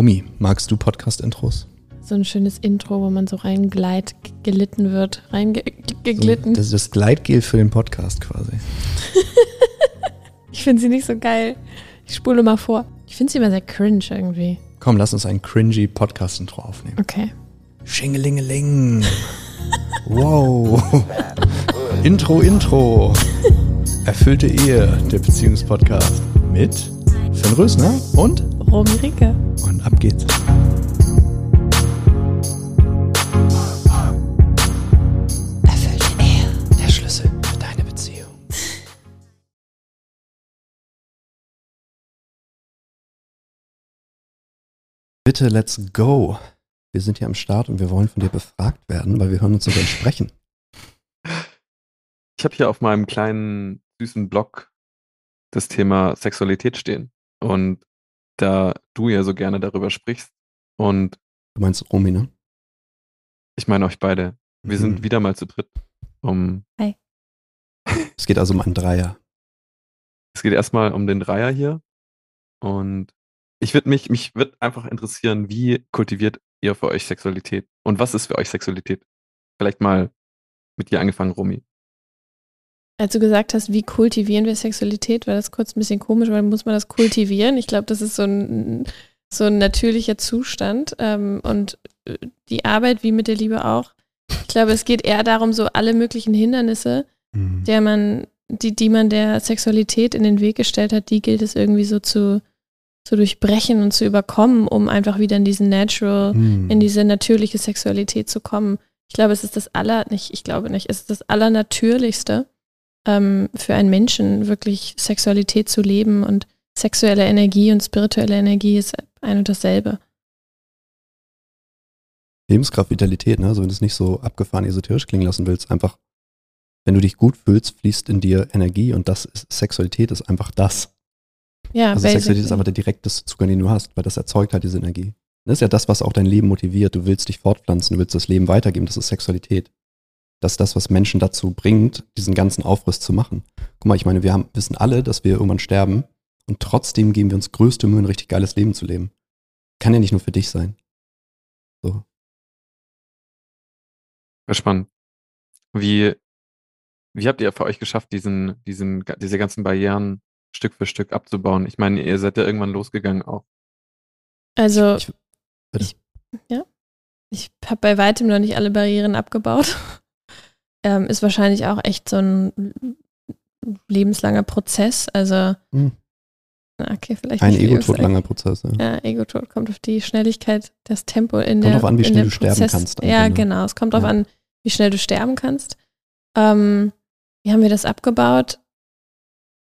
Rumi, magst du Podcast-Intros? So ein schönes Intro, wo man so reingleit, gelitten wird, reingeglitten. So, das ist das Gleitgel für den Podcast quasi. ich finde sie nicht so geil. Ich spule mal vor. Ich finde sie immer sehr cringe irgendwie. Komm, lass uns ein cringy Podcast-Intro aufnehmen. Okay. Schingelingeling. wow. Intro, Intro. Erfüllte Ehe, der Beziehungspodcast. Mit Sven Rösner und Romy Ricke. Und ab geht's. Erfüllte Ehe, der Schlüssel für deine Beziehung. Bitte, let's go. Wir sind hier am Start und wir wollen von dir befragt werden, weil wir hören uns sogar sprechen. Ich habe hier auf meinem kleinen süßen Blog das Thema Sexualität stehen. Und da du ja so gerne darüber sprichst und Du meinst Romy, ne? Ich meine euch beide. Wir mhm. sind wieder mal zu dritt. Um Hi. Es geht also um einen Dreier. Es geht erstmal um den Dreier hier. Und ich würde mich, mich würde einfach interessieren, wie kultiviert ihr für euch Sexualität? Und was ist für euch Sexualität? Vielleicht mal mit dir angefangen, Romy. Als du gesagt hast, wie kultivieren wir Sexualität, war das kurz ein bisschen komisch, weil muss man das kultivieren? Ich glaube, das ist so ein, so ein natürlicher Zustand. Ähm, und äh, die Arbeit, wie mit der Liebe auch. Ich glaube, es geht eher darum, so alle möglichen Hindernisse, mhm. der man, die, die man der Sexualität in den Weg gestellt hat, die gilt es irgendwie so zu, zu durchbrechen und zu überkommen, um einfach wieder in diesen Natural, mhm. in diese natürliche Sexualität zu kommen. Ich glaube, es ist das aller, nicht, ich glaube nicht, es ist das Allernatürlichste ähm, für einen Menschen wirklich Sexualität zu leben und sexuelle Energie und spirituelle Energie ist ein und dasselbe. Lebenskraft, Vitalität, ne? Also wenn du es nicht so abgefahren esoterisch klingen lassen willst, einfach, wenn du dich gut fühlst, fließt in dir Energie und das ist, Sexualität ist einfach das. Ja, also Sexualität ist einfach der direkteste Zugang, den du hast, weil das erzeugt halt diese Energie. Das ist ja das, was auch dein Leben motiviert. Du willst dich fortpflanzen, du willst das Leben weitergeben, das ist Sexualität dass das, was Menschen dazu bringt, diesen ganzen Aufriss zu machen. Guck mal, ich meine, wir haben, wissen alle, dass wir irgendwann sterben und trotzdem geben wir uns größte Mühe, ein richtig geiles Leben zu leben. Kann ja nicht nur für dich sein. So. Spannend. Wie, wie habt ihr für euch geschafft, diesen, diesen, diese ganzen Barrieren Stück für Stück abzubauen? Ich meine, ihr seid ja irgendwann losgegangen auch. Also, ich, ich ja, ich habe bei weitem noch nicht alle Barrieren abgebaut ähm, ist wahrscheinlich auch echt so ein lebenslanger Prozess. Also, hm. okay, vielleicht ein Ego-Tod langer Prozess. Ja, ja Ego-Tod kommt auf die Schnelligkeit, das Tempo in kommt der. Kommt drauf an, wie schnell du sterben kannst. Ja, ne? genau. Es kommt darauf ja. an, wie schnell du sterben kannst. Ähm, wie haben wir das abgebaut?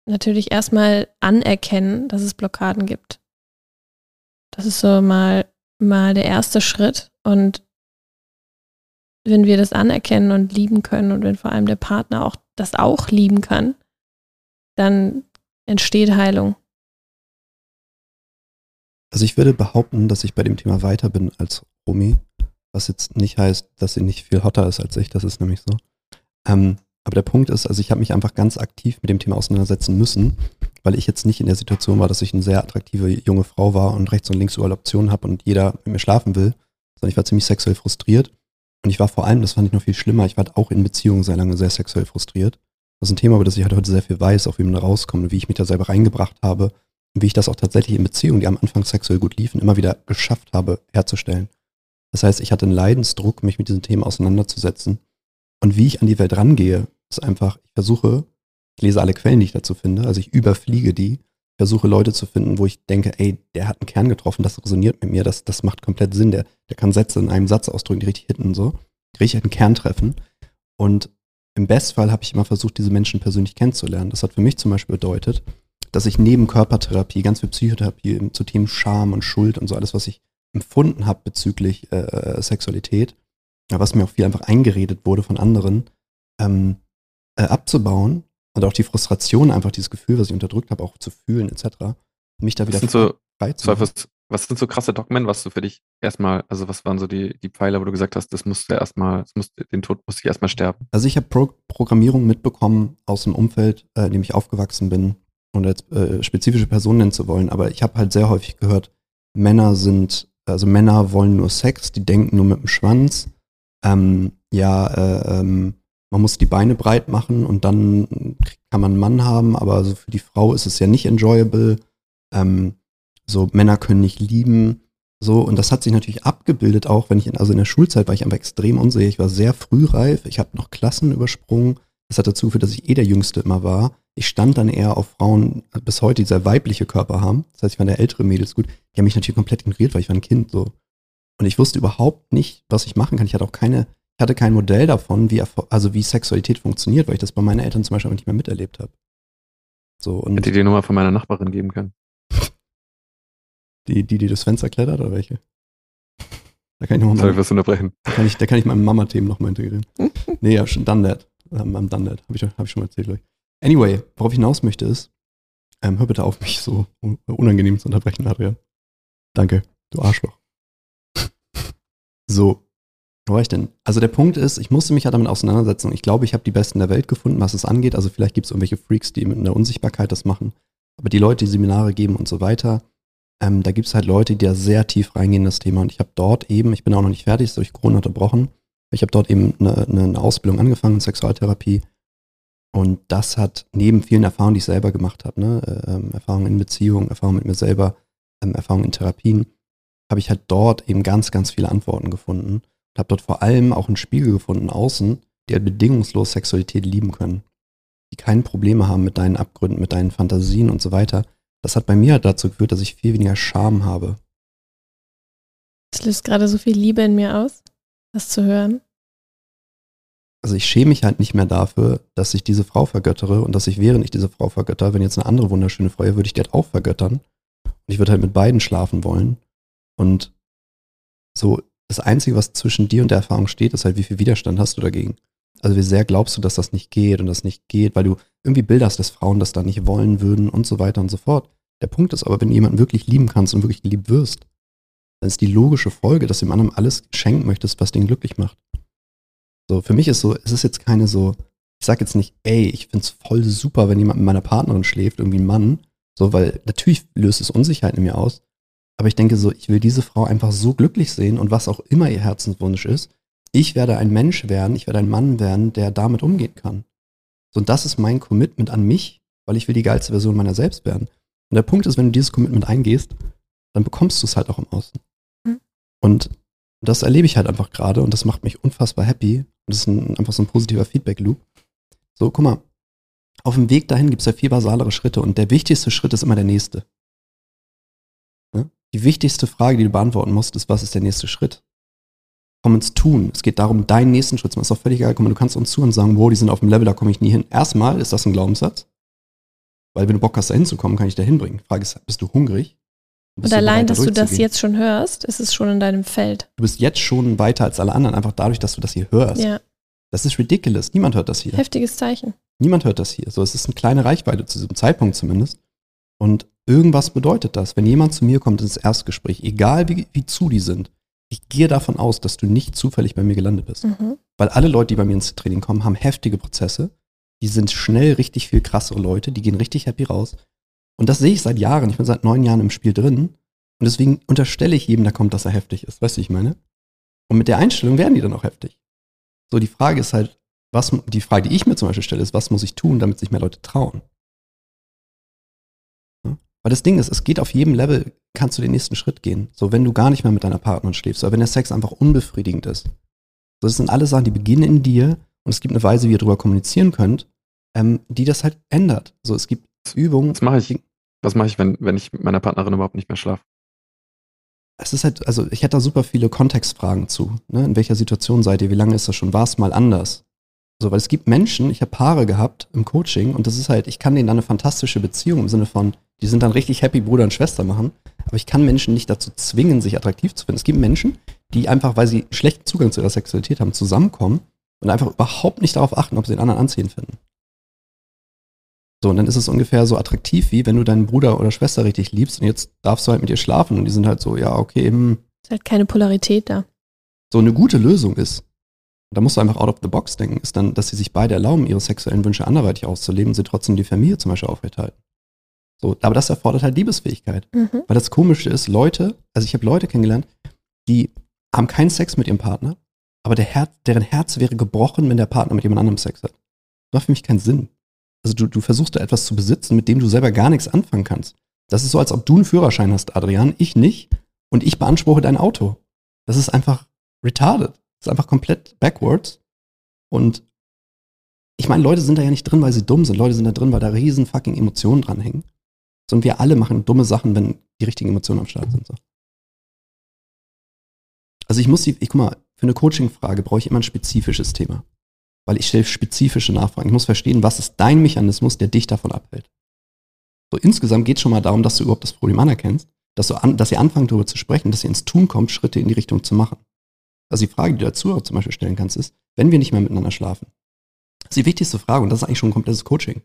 Natürlich erstmal anerkennen, dass es Blockaden gibt. Das ist so mal, mal der erste Schritt. Und wenn wir das anerkennen und lieben können und wenn vor allem der Partner auch das auch lieben kann, dann entsteht Heilung. Also ich würde behaupten, dass ich bei dem Thema weiter bin als Romy, was jetzt nicht heißt, dass sie nicht viel hotter ist als ich, das ist nämlich so. Ähm, aber der Punkt ist, also ich habe mich einfach ganz aktiv mit dem Thema auseinandersetzen müssen, weil ich jetzt nicht in der Situation war, dass ich eine sehr attraktive junge Frau war und rechts und links überall Optionen habe und jeder mit mir schlafen will, sondern ich war ziemlich sexuell frustriert und ich war vor allem, das fand ich noch viel schlimmer, ich war auch in Beziehungen sehr lange sehr sexuell frustriert. Das ist ein Thema, über das ich halt heute sehr viel weiß, auch wie man da rauskommt wie ich mich da selber reingebracht habe und wie ich das auch tatsächlich in Beziehungen, die am Anfang sexuell gut liefen, immer wieder geschafft habe herzustellen. Das heißt, ich hatte einen Leidensdruck, mich mit diesen Themen auseinanderzusetzen. Und wie ich an die Welt rangehe, ist einfach, ich versuche, ich lese alle Quellen, die ich dazu finde, also ich überfliege die, versuche Leute zu finden, wo ich denke, ey, der hat einen Kern getroffen, das resoniert mit mir, das, das macht komplett Sinn, der, der kann Sätze in einem Satz ausdrücken, die richtig hitten und so, die richtig einen Kern treffen. Und im Bestfall habe ich immer versucht, diese Menschen persönlich kennenzulernen. Das hat für mich zum Beispiel bedeutet, dass ich neben Körpertherapie, ganz viel Psychotherapie zu Themen Scham und Schuld und so alles, was ich empfunden habe bezüglich äh, Sexualität, was mir auch viel einfach eingeredet wurde von anderen, ähm, äh, abzubauen und auch die Frustration, einfach dieses Gefühl, was ich unterdrückt habe, auch zu fühlen, etc., mich da wieder so, was, was sind so krasse Dogmen, was du für dich erstmal, also was waren so die, die Pfeiler, wo du gesagt hast, das musste erstmal, das musste, den Tod musste ich erstmal sterben? Also ich habe Pro Programmierung mitbekommen aus dem Umfeld, äh, in dem ich aufgewachsen bin, und jetzt äh, spezifische Personen nennen zu wollen, aber ich habe halt sehr häufig gehört, Männer sind, also Männer wollen nur Sex, die denken nur mit dem Schwanz. Ähm, ja, äh, ähm, man muss die Beine breit machen und dann kann man einen Mann haben, aber also für die Frau ist es ja nicht enjoyable. Ähm, so Männer können nicht lieben. So, und das hat sich natürlich abgebildet, auch wenn ich in, also in der Schulzeit war ich einfach extrem unsicher. Ich war sehr frühreif, ich habe noch Klassen übersprungen. Das hat dazu geführt, dass ich eh der Jüngste immer war. Ich stand dann eher auf Frauen bis heute, die sehr weibliche Körper haben. Das heißt, ich fand der ältere Mädels gut. Die haben mich natürlich komplett ignoriert, weil ich war ein Kind so. Und ich wusste überhaupt nicht, was ich machen kann. Ich hatte auch keine, ich hatte kein Modell davon, wie, also wie Sexualität funktioniert, weil ich das bei meinen Eltern zum Beispiel nicht mehr miterlebt habe. So, und Hätte ich die Nummer von meiner Nachbarin geben können. Die, die, die das Fenster klettert oder welche? Da kann ich nochmal. Soll ich was unterbrechen? Da kann ich, da kann ich meinem Mama-Themen nochmal integrieren. nee, ja, schon done that. I'm, I'm done that. Habe ich, hab ich schon mal erzählt, glaube ich. Anyway, worauf ich hinaus möchte ist, ähm, hör bitte auf, mich so unangenehm zu unterbrechen, Adrian. Danke, du Arschloch. so, wo war ich denn? Also der Punkt ist, ich musste mich halt damit auseinandersetzen ich glaube, ich habe die Besten der Welt gefunden, was es angeht. Also vielleicht gibt es irgendwelche Freaks, die mit einer Unsichtbarkeit das machen. Aber die Leute, die Seminare geben und so weiter, ähm, da gibt es halt Leute, die da sehr tief reingehen in das Thema. Und ich habe dort eben, ich bin auch noch nicht fertig, ist durch Corona unterbrochen. Ich habe dort eben eine, eine Ausbildung angefangen in Sexualtherapie. Und das hat neben vielen Erfahrungen, die ich selber gemacht habe, ne, äh, ähm, Erfahrungen in Beziehungen, Erfahrungen mit mir selber, ähm, Erfahrungen in Therapien, habe ich halt dort eben ganz, ganz viele Antworten gefunden. Und habe dort vor allem auch einen Spiegel gefunden außen, die halt bedingungslos Sexualität lieben können. Die keine Probleme haben mit deinen Abgründen, mit deinen Fantasien und so weiter, das hat bei mir dazu geführt, dass ich viel weniger Scham habe. Das löst gerade so viel Liebe in mir aus, das zu hören. Also ich schäme mich halt nicht mehr dafür, dass ich diese Frau vergöttere und dass ich, während ich diese Frau vergötter, wenn jetzt eine andere wunderschöne Frau, würde ich die halt auch vergöttern. Und ich würde halt mit beiden schlafen wollen. Und so, das Einzige, was zwischen dir und der Erfahrung steht, ist halt, wie viel Widerstand hast du dagegen. Also wie sehr glaubst du, dass das nicht geht und das nicht geht, weil du irgendwie Bilder hast, dass Frauen das da nicht wollen würden und so weiter und so fort. Der Punkt ist aber, wenn du jemanden wirklich lieben kannst und wirklich geliebt wirst, dann ist die logische Folge, dass du dem anderen alles schenken möchtest, was den glücklich macht. So, für mich ist so, es ist jetzt keine so, ich sag jetzt nicht, ey, ich find's voll super, wenn jemand mit meiner Partnerin schläft, irgendwie ein Mann, so, weil natürlich löst es Unsicherheit in mir aus. Aber ich denke so, ich will diese Frau einfach so glücklich sehen und was auch immer ihr Herzenswunsch ist, ich werde ein Mensch werden, ich werde ein Mann werden, der damit umgehen kann. So, und das ist mein Commitment an mich, weil ich will die geilste Version meiner selbst werden. Und der Punkt ist, wenn du dieses Commitment eingehst, dann bekommst du es halt auch im Außen. Mhm. Und das erlebe ich halt einfach gerade und das macht mich unfassbar happy. Und das ist ein, einfach so ein positiver Feedback-Loop. So, guck mal, auf dem Weg dahin gibt es ja vier basalere Schritte und der wichtigste Schritt ist immer der nächste. Die wichtigste Frage, die du beantworten musst, ist, was ist der nächste Schritt? komm ins Tun. Es geht darum, deinen nächsten Schritt zu machen. Ist doch völlig egal. Mal, du kannst uns zu und sagen, wow, die sind auf dem Level, da komme ich nie hin. Erstmal ist das ein Glaubenssatz. Weil wenn du Bock hast, da hinzukommen, kann ich da hinbringen. Die Frage ist, bist du hungrig? Bist und allein, bereit, dass du das jetzt schon hörst, ist es schon in deinem Feld. Du bist jetzt schon weiter als alle anderen, einfach dadurch, dass du das hier hörst. Ja. Das ist ridiculous. Niemand hört das hier. Heftiges Zeichen. Niemand hört das hier. So, es ist eine kleine Reichweite zu diesem Zeitpunkt zumindest. Und irgendwas bedeutet das. Wenn jemand zu mir kommt ins Erstgespräch, egal wie, wie zu die sind, ich gehe davon aus, dass du nicht zufällig bei mir gelandet bist. Mhm. Weil alle Leute, die bei mir ins Training kommen, haben heftige Prozesse. Die sind schnell richtig viel krassere Leute, die gehen richtig happy raus. Und das sehe ich seit Jahren. Ich bin seit neun Jahren im Spiel drin. Und deswegen unterstelle ich jedem, der kommt, dass er heftig ist. Weißt du, wie ich meine? Und mit der Einstellung werden die dann auch heftig. So, die Frage ist halt, was, die Frage, die ich mir zum Beispiel stelle, ist, was muss ich tun, damit sich mehr Leute trauen? Weil das Ding ist, es geht auf jedem Level, kannst du den nächsten Schritt gehen. So, wenn du gar nicht mehr mit deiner Partnerin schläfst oder wenn der Sex einfach unbefriedigend ist. So, das sind alle Sachen, die beginnen in dir und es gibt eine Weise, wie ihr darüber kommunizieren könnt, ähm, die das halt ändert. So, es gibt Übungen. Was mache ich? Was mache ich, wenn, wenn ich mit meiner Partnerin überhaupt nicht mehr schlafe? Es ist halt, also ich hätte da super viele Kontextfragen zu. Ne? In welcher Situation seid ihr? Wie lange ist das schon? War es mal anders? So, weil es gibt Menschen, ich habe Paare gehabt im Coaching und das ist halt, ich kann denen dann eine fantastische Beziehung im Sinne von, die sind dann richtig happy, Bruder und Schwester machen. Aber ich kann Menschen nicht dazu zwingen, sich attraktiv zu finden. Es gibt Menschen, die einfach, weil sie schlechten Zugang zu ihrer Sexualität haben, zusammenkommen und einfach überhaupt nicht darauf achten, ob sie den anderen anziehen finden. So, und dann ist es ungefähr so attraktiv, wie wenn du deinen Bruder oder Schwester richtig liebst und jetzt darfst du halt mit ihr schlafen und die sind halt so, ja, okay, eben. Ist halt keine Polarität da. So eine gute Lösung ist, da musst du einfach out of the box denken, ist dann, dass sie sich beide erlauben, ihre sexuellen Wünsche anderweitig auszuleben und sie trotzdem die Familie zum Beispiel aufrechterhalten. So, aber das erfordert halt Liebesfähigkeit. Mhm. Weil das Komische ist, Leute, also ich habe Leute kennengelernt, die haben keinen Sex mit ihrem Partner, aber der Herz, deren Herz wäre gebrochen, wenn der Partner mit jemand anderem Sex hat. Das macht für mich keinen Sinn. Also du, du versuchst da etwas zu besitzen, mit dem du selber gar nichts anfangen kannst. Das ist so, als ob du einen Führerschein hast, Adrian, ich nicht, und ich beanspruche dein Auto. Das ist einfach retarded. Ist einfach komplett backwards. Und ich meine, Leute sind da ja nicht drin, weil sie dumm sind. Leute sind da drin, weil da riesen fucking Emotionen dranhängen. Sondern wir alle machen dumme Sachen, wenn die richtigen Emotionen am Start sind. So. Also ich muss die, ich guck mal, für eine Coaching-Frage brauche ich immer ein spezifisches Thema. Weil ich stelle spezifische Nachfragen. Ich muss verstehen, was ist dein Mechanismus, der dich davon abhält. So insgesamt geht es schon mal darum, dass du überhaupt das Problem anerkennst, dass, du an, dass ihr anfangt darüber zu sprechen, dass ihr ins Tun kommt, Schritte in die Richtung zu machen. Also die Frage, die du dazu zum Beispiel stellen kannst, ist, wenn wir nicht mehr miteinander schlafen. Das ist die wichtigste Frage und das ist eigentlich schon ein komplettes Coaching.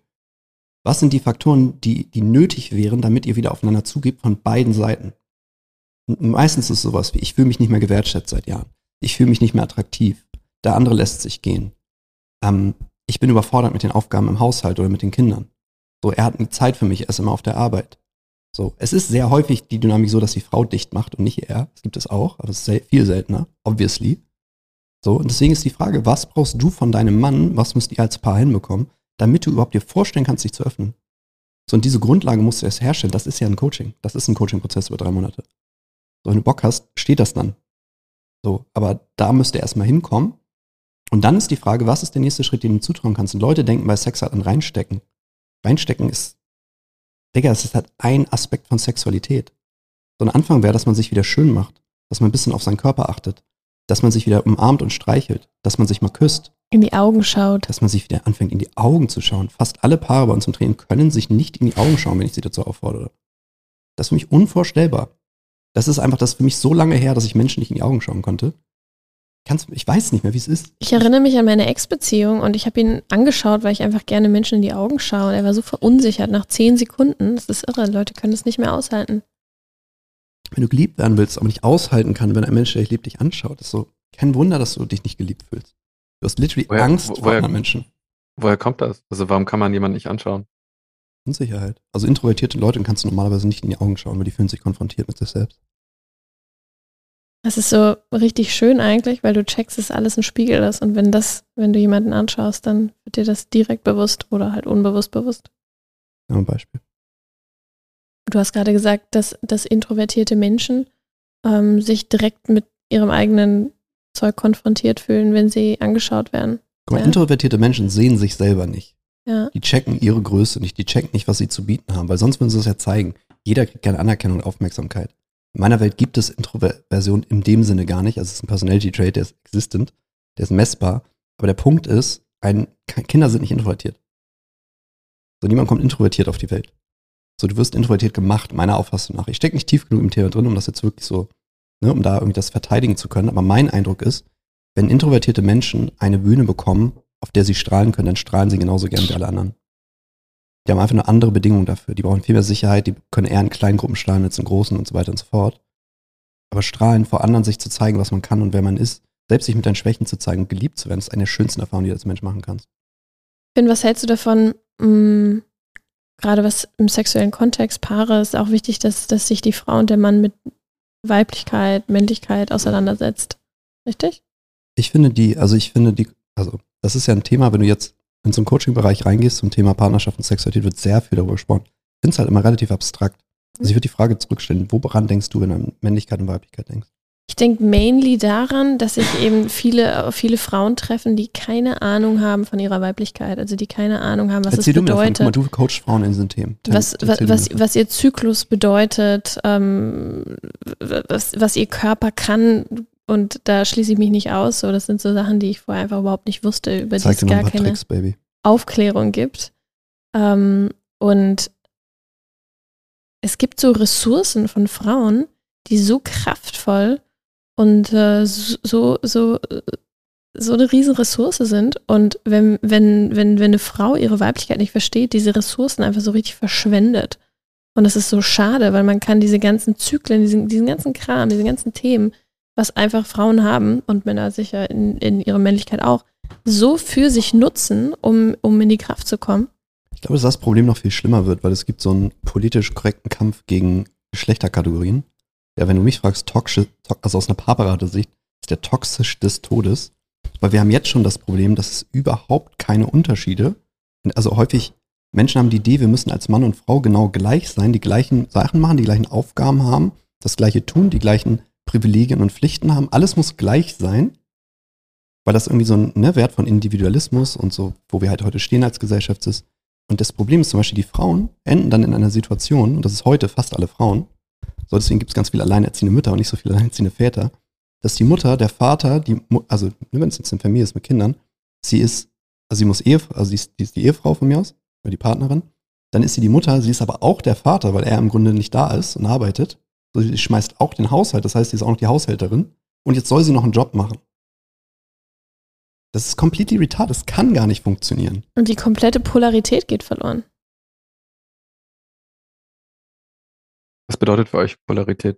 Was sind die Faktoren, die, die nötig wären, damit ihr wieder aufeinander zugebt von beiden Seiten? Meistens ist sowas wie, ich fühle mich nicht mehr gewertschätzt seit Jahren. Ich fühle mich nicht mehr attraktiv. Der andere lässt sich gehen. Ähm, ich bin überfordert mit den Aufgaben im Haushalt oder mit den Kindern. So, er hat nie Zeit für mich, er ist immer auf der Arbeit. So, es ist sehr häufig die Dynamik so, dass die Frau dicht macht und nicht er. Das gibt es auch, aber es ist viel seltener, obviously. So, und deswegen ist die Frage, was brauchst du von deinem Mann, was müsst ihr als Paar hinbekommen, damit du überhaupt dir vorstellen kannst, dich zu öffnen? So, und diese Grundlage musst du erst herstellen. Das ist ja ein Coaching. Das ist ein Coaching-Prozess über drei Monate. So, wenn du Bock hast, steht das dann. So, aber da müsst ihr erstmal hinkommen. Und dann ist die Frage, was ist der nächste Schritt, den du zutrauen kannst? Und Leute denken bei Sex halt an reinstecken. Reinstecken ist, Digga, das ist halt ein Aspekt von Sexualität. So ein Anfang wäre, dass man sich wieder schön macht, dass man ein bisschen auf seinen Körper achtet, dass man sich wieder umarmt und streichelt, dass man sich mal küsst, In die Augen schaut. dass man sich wieder anfängt, in die Augen zu schauen. Fast alle Paare bei uns im Training können sich nicht in die Augen schauen, wenn ich sie dazu auffordere. Das ist für mich unvorstellbar. Das ist einfach das ist für mich so lange her, dass ich Menschen nicht in die Augen schauen konnte. Kannst, ich weiß nicht mehr, wie es ist. Ich erinnere mich an meine Ex-Beziehung und ich habe ihn angeschaut, weil ich einfach gerne Menschen in die Augen schaue. Und er war so verunsichert nach zehn Sekunden. Das ist irre. Leute können das nicht mehr aushalten. Wenn du geliebt werden willst, aber nicht aushalten kann, wenn ein Mensch, der dich liebt, dich anschaut, ist so kein Wunder, dass du dich nicht geliebt fühlst. Du hast literally Woher- Angst wo- vor woher- anderen Menschen. Woher kommt das? Also warum kann man jemanden nicht anschauen? Unsicherheit. Also introvertierte Leute kannst du normalerweise nicht in die Augen schauen, weil die fühlen sich konfrontiert mit sich selbst. Das ist so richtig schön eigentlich, weil du checkst, dass alles ein Spiegel ist. Und wenn das, wenn du jemanden anschaust, dann wird dir das direkt bewusst oder halt unbewusst bewusst. Ja, ein Beispiel. Du hast gerade gesagt, dass, dass introvertierte Menschen ähm, sich direkt mit ihrem eigenen Zeug konfrontiert fühlen, wenn sie angeschaut werden. Guck mal, Ja. introvertierte Menschen sehen sich selber nicht. Ja. Die checken ihre Größe nicht, die checken nicht, was sie zu bieten haben, weil sonst würden sie es ja zeigen. Jeder kriegt keine Anerkennung und Aufmerksamkeit. In meiner Welt gibt es Introversion in dem Sinne gar nicht. Also es ist ein Personality Trait, der ist existent, der ist messbar. Aber der Punkt ist, ein, Kinder sind nicht introvertiert. So niemand kommt introvertiert auf die Welt. So, du wirst introvertiert gemacht, meiner Auffassung nach. Ich stecke nicht tief genug im Thema drin, um das jetzt wirklich so, ne, um da irgendwie das verteidigen zu können. Aber mein Eindruck ist, wenn introvertierte Menschen eine Bühne bekommen, auf der sie strahlen können, dann strahlen sie genauso gern wie alle anderen. Die haben einfach eine andere Bedingung dafür. Die brauchen viel mehr Sicherheit, die können eher in kleinen Gruppen strahlen als in großen und so weiter und so fort. Aber strahlen vor anderen, sich zu zeigen, was man kann und wer man ist, selbst sich mit deinen Schwächen zu zeigen und geliebt zu werden, ist eine der schönsten Erfahrungen, die du als Mensch machen kannst. Finn, was hältst du davon, mh, gerade was im sexuellen Kontext, Paare, ist auch wichtig, dass, dass sich die Frau und der Mann mit Weiblichkeit, Männlichkeit auseinandersetzt. Richtig? Ich finde die, also ich finde die, also das ist ja ein Thema, wenn du jetzt in so einen Coaching-Bereich reingehst zum Thema Partnerschaft und Sexualität, wird sehr viel darüber gesprochen. Ich finde es halt immer relativ abstrakt. Also ich würde die Frage zurückstellen, woran denkst du, wenn du an Männlichkeit und Weiblichkeit denkst? Ich denke mainly daran, dass sich eben viele, viele Frauen treffen, die keine Ahnung haben von ihrer Weiblichkeit, also die keine Ahnung haben, was Erzähl es du mir davon. Guck mal, bedeutet. du coachst Frauen in diesen Themen. was, was, du was, was ihr Zyklus bedeutet, ähm, was, was ihr Körper kann. Und da schließe ich mich nicht aus. So, das sind so Sachen, die ich vorher einfach überhaupt nicht wusste, über die es gar keine Tricks. Aufklärung gibt. Ähm, und es gibt so Ressourcen von Frauen, die so kraftvoll und äh, so, so, so eine riesen Ressource sind. Und wenn, wenn, wenn, wenn eine Frau ihre Weiblichkeit nicht versteht, diese Ressourcen einfach so richtig verschwendet. Und das ist so schade, weil man kann diese ganzen Zyklen, diesen, diesen ganzen Kram, diese ganzen Themen, was einfach Frauen haben und Männer sicher in, in ihrer Männlichkeit auch, so für sich nutzen, um, um in die Kraft zu kommen. Ich glaube, dass das Problem noch viel schlimmer wird, weil es gibt so einen politisch korrekten Kampf gegen Geschlechterkategorien. Ja, wenn du mich fragst, toxisch, also aus einer Paarberatesicht, ist der toxisch des Todes. Weil wir haben jetzt schon das Problem, dass es überhaupt keine Unterschiede, also häufig Menschen haben die Idee, wir müssen als Mann und Frau genau gleich sein, die gleichen Sachen machen, die gleichen Aufgaben haben, das gleiche tun, die gleichen Privilegien und Pflichten haben. Alles muss gleich sein, weil das irgendwie so ein ne, Wert von Individualismus und so, wo wir halt heute stehen als Gesellschaft ist. Und das Problem ist zum Beispiel, die Frauen enden dann in einer Situation, und das ist heute fast alle Frauen, so deswegen gibt es ganz viele alleinerziehende Mütter und nicht so viele alleinerziehende Väter, dass die Mutter, der Vater, die, also wenn es jetzt eine Familie ist mit Kindern, sie ist, also sie muss Ehe, also sie ist, die, ist die Ehefrau von mir aus, oder die Partnerin, dann ist sie die Mutter, sie ist aber auch der Vater, weil er im Grunde nicht da ist und arbeitet. So, sie schmeißt auch den Haushalt, das heißt, sie ist auch noch die Haushälterin. Und jetzt soll sie noch einen Job machen. Das ist completely retarded. Das kann gar nicht funktionieren. Und die komplette Polarität geht verloren. Was bedeutet für euch Polarität?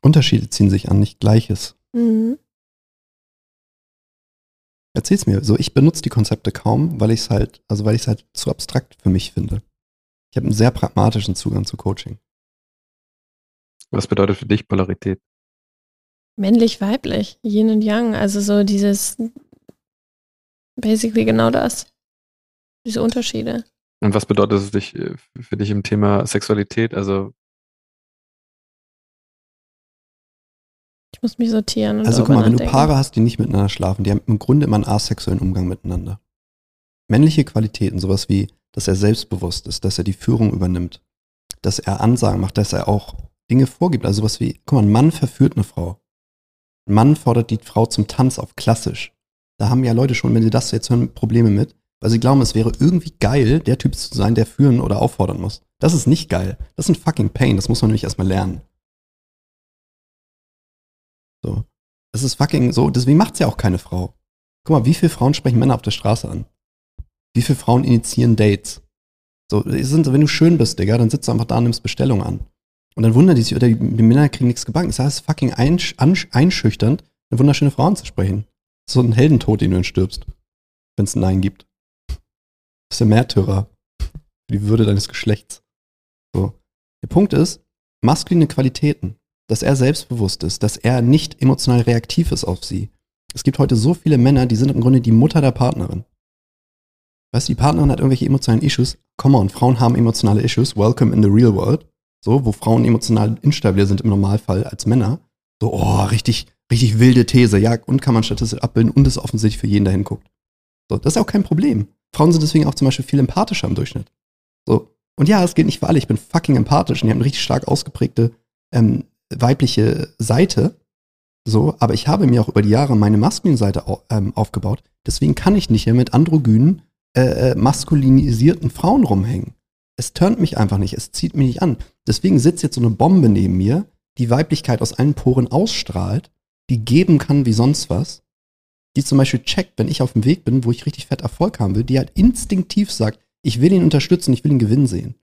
Unterschiede ziehen sich an, nicht Gleiches. Mhm. Erzähl's mir. So, ich benutze die Konzepte kaum, weil ich es halt, also weil ich es halt zu abstrakt für mich finde. Ich habe einen sehr pragmatischen Zugang zu Coaching. Was bedeutet für dich Polarität? Männlich-weiblich, Yin und Yang, also so dieses basically genau das. Diese Unterschiede. Und was bedeutet es dich, äh, für dich im Thema Sexualität? Also Ich muss mich sortieren. Und also guck mal, wenn du Paare hast, die nicht miteinander schlafen, die haben im Grunde immer einen asexuellen Umgang miteinander. Männliche Qualitäten, sowas wie, dass er selbstbewusst ist, dass er die Führung übernimmt, dass er Ansagen macht, dass er auch Dinge vorgibt. Also sowas wie, guck mal, ein Mann verführt eine Frau. Ein Mann fordert die Frau zum Tanz auf klassisch. Da haben ja Leute schon, wenn sie das jetzt hören, Probleme mit, weil sie glauben, es wäre irgendwie geil, der Typ zu sein, der führen oder auffordern muss. Das ist nicht geil. Das ist ein fucking Pain. Das muss man nämlich erstmal lernen. So. Das ist fucking so. Deswegen macht's ja auch keine Frau. Guck mal, wie viele Frauen sprechen Männer auf der Straße an? Wie viele Frauen initiieren Dates? So, sind, wenn du schön bist, Digga, dann sitzt du einfach da und nimmst Bestellung an. Und dann wundern die sich, oder die, die Männer kriegen nichts gebacken. Das heißt, fucking einsch, einschüchternd, eine wunderschöne Frau anzusprechen. So ein Heldentod, den du dann stirbst. Wenn es ein Nein gibt. Das ist der Märtyrer. Für die Würde deines Geschlechts. So. Der Punkt ist, maskuline Qualitäten dass er selbstbewusst ist, dass er nicht emotional reaktiv ist auf sie. Es gibt heute so viele Männer, die sind im Grunde die Mutter der Partnerin. Weißt du, die Partnerin hat irgendwelche emotionalen Issues. Come on, Frauen haben emotionale Issues. Welcome in the real world. So, wo Frauen emotional instabiler sind im Normalfall als Männer. So, oh, richtig, richtig wilde These. Ja, und kann man statistisch abbilden und ist offensichtlich für jeden, der hinguckt. So, das ist auch kein Problem. Frauen sind deswegen auch zum Beispiel viel empathischer im Durchschnitt. So. Und ja, es geht nicht für alle. Ich bin fucking empathisch und die haben eine richtig stark ausgeprägte ähm, weibliche Seite, so, aber ich habe mir auch über die Jahre meine maskuline Seite ähm, aufgebaut. Deswegen kann ich nicht mehr mit androgynen, äh, äh, maskulinisierten Frauen rumhängen. Es turnt mich einfach nicht, es zieht mich nicht an. Deswegen sitzt jetzt so eine Bombe neben mir, die Weiblichkeit aus allen Poren ausstrahlt, die geben kann wie sonst was, die zum Beispiel checkt, wenn ich auf dem Weg bin, wo ich richtig fett Erfolg haben will, die halt instinktiv sagt, ich will ihn unterstützen, ich will ihn Gewinn sehen.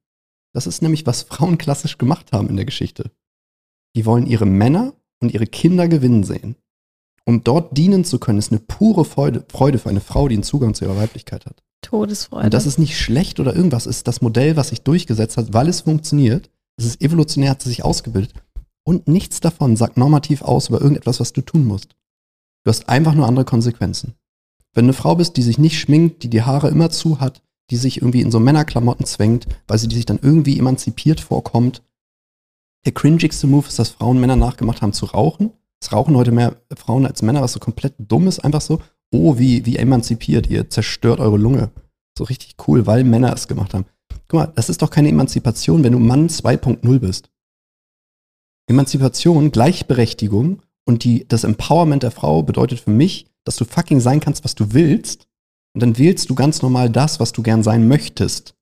Das ist nämlich, was Frauen klassisch gemacht haben in der Geschichte. Die wollen ihre Männer und ihre Kinder gewinnen sehen. Um dort dienen zu können, ist eine pure Freude, Freude für eine Frau, die einen Zugang zu ihrer Weiblichkeit hat. Todesfreude. Und das ist nicht schlecht oder irgendwas, ist das Modell, was sich durchgesetzt hat, weil es funktioniert. Es ist evolutionär, hat sich ausgebildet. Und nichts davon sagt normativ aus über irgendetwas, was du tun musst. Du hast einfach nur andere Konsequenzen. Wenn du eine Frau bist, die sich nicht schminkt, die die Haare immer zu hat, die sich irgendwie in so Männerklamotten zwängt, weil sie die sich dann irgendwie emanzipiert vorkommt, der cringigste Move ist, dass Frauen Männer nachgemacht haben zu rauchen. Es rauchen heute mehr Frauen als Männer, was so komplett dumm ist, einfach so. Oh, wie, wie emanzipiert, ihr zerstört eure Lunge. So richtig cool, weil Männer es gemacht haben. Guck mal, das ist doch keine Emanzipation, wenn du Mann 2.0 bist. Emanzipation, Gleichberechtigung und die, das Empowerment der Frau bedeutet für mich, dass du fucking sein kannst, was du willst. Und dann wählst du ganz normal das, was du gern sein möchtest.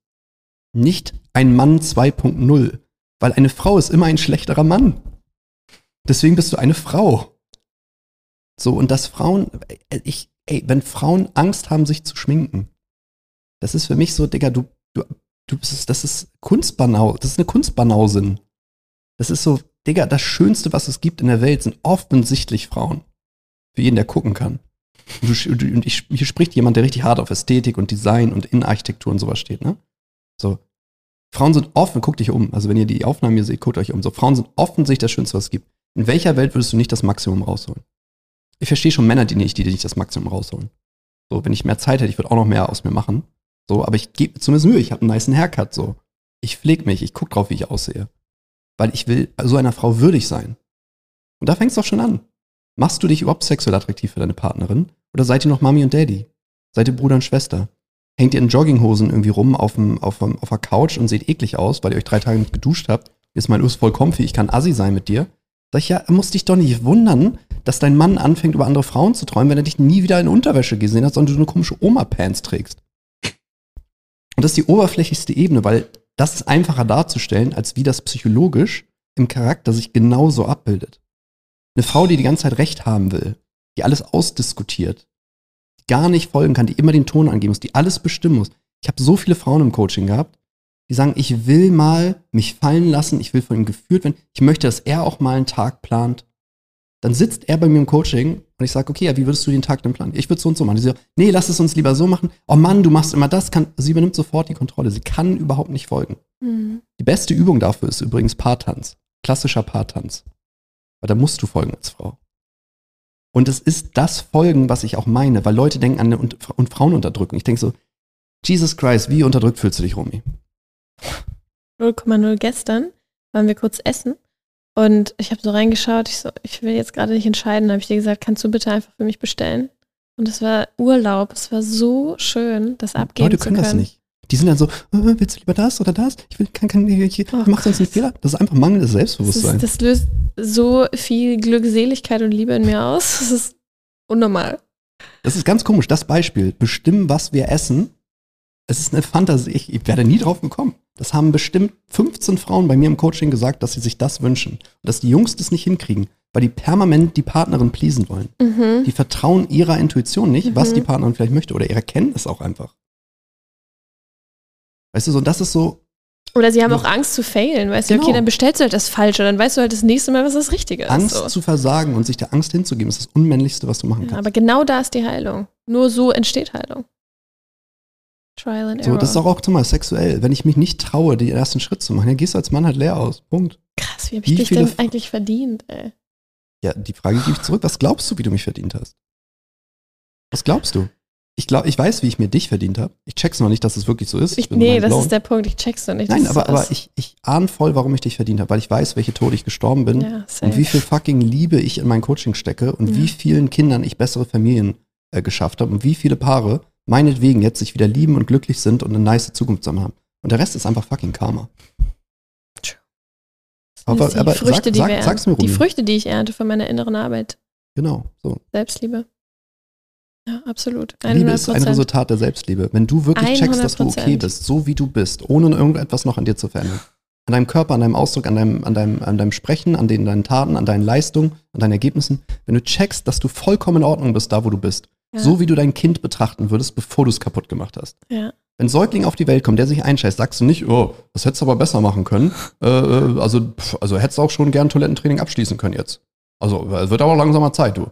Nicht ein Mann 2.0. Weil eine Frau ist immer ein schlechterer Mann. Deswegen bist du eine Frau. So, und dass Frauen, ich, ey, wenn Frauen Angst haben, sich zu schminken, das ist für mich so, Digga, du, du, du bist, das ist Kunstbanau, das ist eine Kunstbanausin. Das ist so, Digga, das Schönste, was es gibt in der Welt, sind offensichtlich Frauen. Für jeden, der gucken kann. Und, du, und ich, hier spricht jemand, der richtig hart auf Ästhetik und Design und Innenarchitektur und sowas steht, ne? So. Frauen sind offen, guck dich um. Also wenn ihr die Aufnahmen hier seht, guckt euch um. So, Frauen sind offensichtlich das Schönste, was es gibt. In welcher Welt würdest du nicht das Maximum rausholen? Ich verstehe schon Männer, die nicht, die nicht das Maximum rausholen. So, wenn ich mehr Zeit hätte, ich würde auch noch mehr aus mir machen. So, aber ich gebe zumindest Mühe, ich habe einen niceen Haircut, so. Ich pflege mich, ich gucke drauf, wie ich aussehe. Weil ich will so einer Frau würdig sein. Und da fängst du doch schon an. Machst du dich überhaupt sexuell attraktiv für deine Partnerin? Oder seid ihr noch Mami und Daddy? Seid ihr Bruder und Schwester? Hängt ihr in Jogginghosen irgendwie rum auf, dem, auf, auf der Couch und seht eklig aus, weil ihr euch drei Tage nicht geduscht habt? Ist mein Urs voll comfy, ich kann assi sein mit dir. Sag ich, ja, musst dich doch nicht wundern, dass dein Mann anfängt, über andere Frauen zu träumen, wenn er dich nie wieder in Unterwäsche gesehen hat, sondern du eine komische Oma-Pants trägst. Und das ist die oberflächlichste Ebene, weil das ist einfacher darzustellen, als wie das psychologisch im Charakter sich genauso abbildet. Eine Frau, die die ganze Zeit Recht haben will, die alles ausdiskutiert, die gar nicht folgen kann, die immer den Ton angeben muss, die alles bestimmen muss. Ich habe so viele Frauen im Coaching gehabt, die sagen, ich will mal mich fallen lassen, ich will von ihm geführt werden, ich möchte, dass er auch mal einen Tag plant. Dann sitzt er bei mir im Coaching und ich sage, okay, ja, wie würdest du den Tag denn planen? Ich würde so und so machen. Die so, nee, lass es uns lieber so machen. Oh Mann, du machst immer das. Kann, sie übernimmt sofort die Kontrolle. Sie kann überhaupt nicht folgen. Mhm. Die beste Übung dafür ist übrigens Paartanz. Klassischer Paartanz. Weil da musst du folgen als Frau. Und es ist das Folgen, was ich auch meine, weil Leute denken an eine und, und Frauen unterdrücken. Ich denke so, Jesus Christ, wie unterdrückt fühlst du dich, Romy? 0,0 gestern waren wir kurz essen und ich habe so reingeschaut, ich so, ich will jetzt gerade nicht entscheiden, habe ich dir gesagt, kannst du bitte einfach für mich bestellen? Und es war Urlaub, es war so schön, das abgeben Leute zu können können. das nicht. Die sind dann so, äh, willst du lieber das oder das? Ich will, kann, kann, ich, ich Oh mach sonst einen Fehler. Das ist einfach mangelndes Das, Selbstbewusstsein. ist, das löst so viel Glückseligkeit und Liebe in mir aus. Das ist unnormal. Das ist ganz komisch. Das Beispiel, bestimmen, was wir essen, es ist eine Fantasie. Ich, ich werde nie drauf gekommen. Das haben bestimmt 15 Frauen bei mir im Coaching gesagt, dass sie sich das wünschen. Und dass die Jungs das nicht hinkriegen, weil die permanent die Partnerin pleasen wollen. Mhm. Die vertrauen ihrer Intuition nicht, was Mhm. die Partnerin vielleicht möchte oder ihrer Kenntnis auch einfach. Weißt du, so, das ist so, Oder sie haben Ja. auch Angst zu failen, weißt du, Genau. okay, dann bestellst du halt das Falsche, dann weißt du halt das nächste Mal, was das Richtige ist. Angst so. zu versagen und sich der Angst hinzugeben, ist das Unmännlichste, was du machen ja, kannst. aber genau da ist die Heilung. Nur so entsteht Heilung. Trial and So, Error. das ist auch, auch zum Beispiel sexuell. Wenn ich mich nicht traue, den ersten Schritt zu machen, dann gehst du als Mann halt leer aus. Punkt. Krass, wie habe ich Wie dich denn eigentlich verdient, ey? Ja, die Frage gebe ich zurück. Was glaubst du, wie du mich verdient hast? Was glaubst du? Ich glaube, ich weiß, wie ich mir dich verdient habe. Ich check's noch nicht, dass es wirklich so ist. Ich, bin nee, das mindblown. ist der Punkt, ich check's doch nicht. Nein, aber, so aber ich, ich ahne voll, warum ich dich verdient habe, weil ich weiß, welche Tode ich gestorben bin Ja, und wie viel fucking Liebe ich in mein Coaching stecke und Ja. wie vielen Kindern ich bessere Familien äh, geschafft habe und wie viele Paare meinetwegen jetzt sich wieder lieben und glücklich sind und eine nice Zukunft zusammen haben. Und der Rest ist einfach fucking Karma. Aber- die aber Früchte, sag- die sag- sag's mir, ernten. Die. Früchte, die ich ernte von meiner inneren Arbeit. Genau, so. Selbstliebe. Ja, absolut. Liebe ist ein 100%. Resultat der Selbstliebe. Wenn du wirklich checkst, dass du okay 100%. bist, so wie du bist, ohne irgendetwas noch an dir zu verändern. An deinem Körper, an deinem Ausdruck, an deinem, an deinem, an deinem Sprechen, an den, deinen Taten, an deinen Leistungen, an deinen Ergebnissen. Wenn du checkst, dass du vollkommen in Ordnung bist, da wo du bist. Ja. So wie du dein Kind betrachten würdest, bevor du es kaputt gemacht hast. Ja. Wenn ein Säugling auf die Welt kommt, der sich einscheißt, sagst du nicht, oh, das hättest du aber besser machen können. Äh, äh, also, pff, also hättest du auch schon gern Toilettentraining abschließen können jetzt. Also, es wird aber langsamer Zeit, du.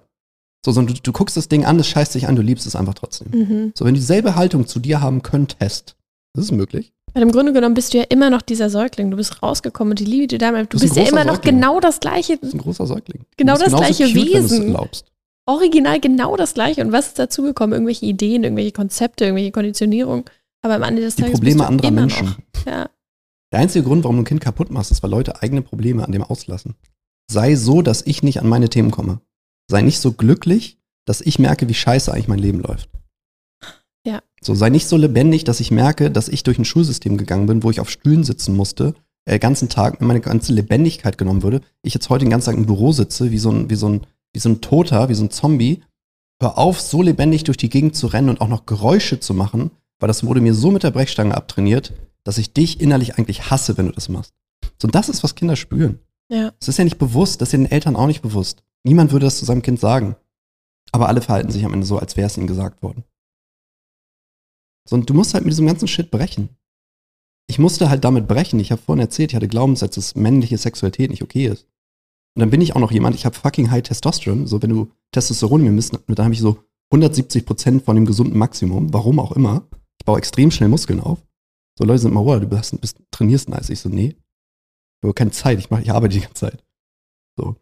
So, sondern du, du guckst das Ding an, es scheißt dich an, du liebst es einfach trotzdem. Mhm. So, wenn du dieselbe Haltung zu dir haben könntest, das ist möglich. Weil im Grunde genommen bist du ja immer noch dieser Säugling. Du bist rausgekommen und die Liebe, die da bleibt. Du Du bist ja immer großer noch Säugling. genau das gleiche, Du bist ein großer Säugling. Du Genau das gleiche cute, wenn du es Wesen. erlaubst. Original genau das gleiche. Und was ist dazugekommen? Irgendwelche Ideen, irgendwelche Konzepte, irgendwelche Konditionierung. Aber am Ende des Die Tages Probleme anderer Menschen. Noch. Ja. Der einzige Grund, warum du ein Kind kaputt machst, ist, weil Leute eigene Probleme an dem auslassen. Sei so, dass ich nicht an meine Themen komme. Sei nicht so glücklich, dass ich merke, wie scheiße eigentlich mein Leben läuft. Ja. So, sei nicht so lebendig, dass ich merke, dass ich durch ein Schulsystem gegangen bin, wo ich auf Stühlen sitzen musste, äh, ganzen Tag, mir meine ganze Lebendigkeit genommen würde. Ich jetzt heute den ganzen Tag im Büro sitze, wie so ein, wie so ein, wie so ein Toter, wie so ein Zombie. Hör auf, so lebendig durch die Gegend zu rennen und auch noch Geräusche zu machen, weil das wurde mir so mit der Brechstange abtrainiert, dass ich dich innerlich eigentlich hasse, wenn du das machst. So, und das ist, was Kinder spüren. Ja. Es ist ja nicht bewusst, das ist ja den Eltern auch nicht bewusst. Niemand würde das zu seinem Kind sagen. Aber alle verhalten sich am Ende so, als wäre es ihnen gesagt worden. So, und du musst halt mit diesem ganzen Shit brechen. Ich musste halt damit brechen. Ich habe vorhin erzählt, ich hatte Glaubenssätze, dass männliche Sexualität nicht okay ist. Und dann bin ich auch noch jemand, ich habe fucking high Testosteron. So, wenn du Testosteron mir misst, dann habe ich so 170 Prozent von dem gesunden Maximum, warum auch immer. Ich baue extrem schnell Muskeln auf. So Leute sind immer, wow, du bist, bist, trainierst nice. Ich so, nee, ich habe keine Zeit, ich, mach, ich arbeite die ganze Zeit. So.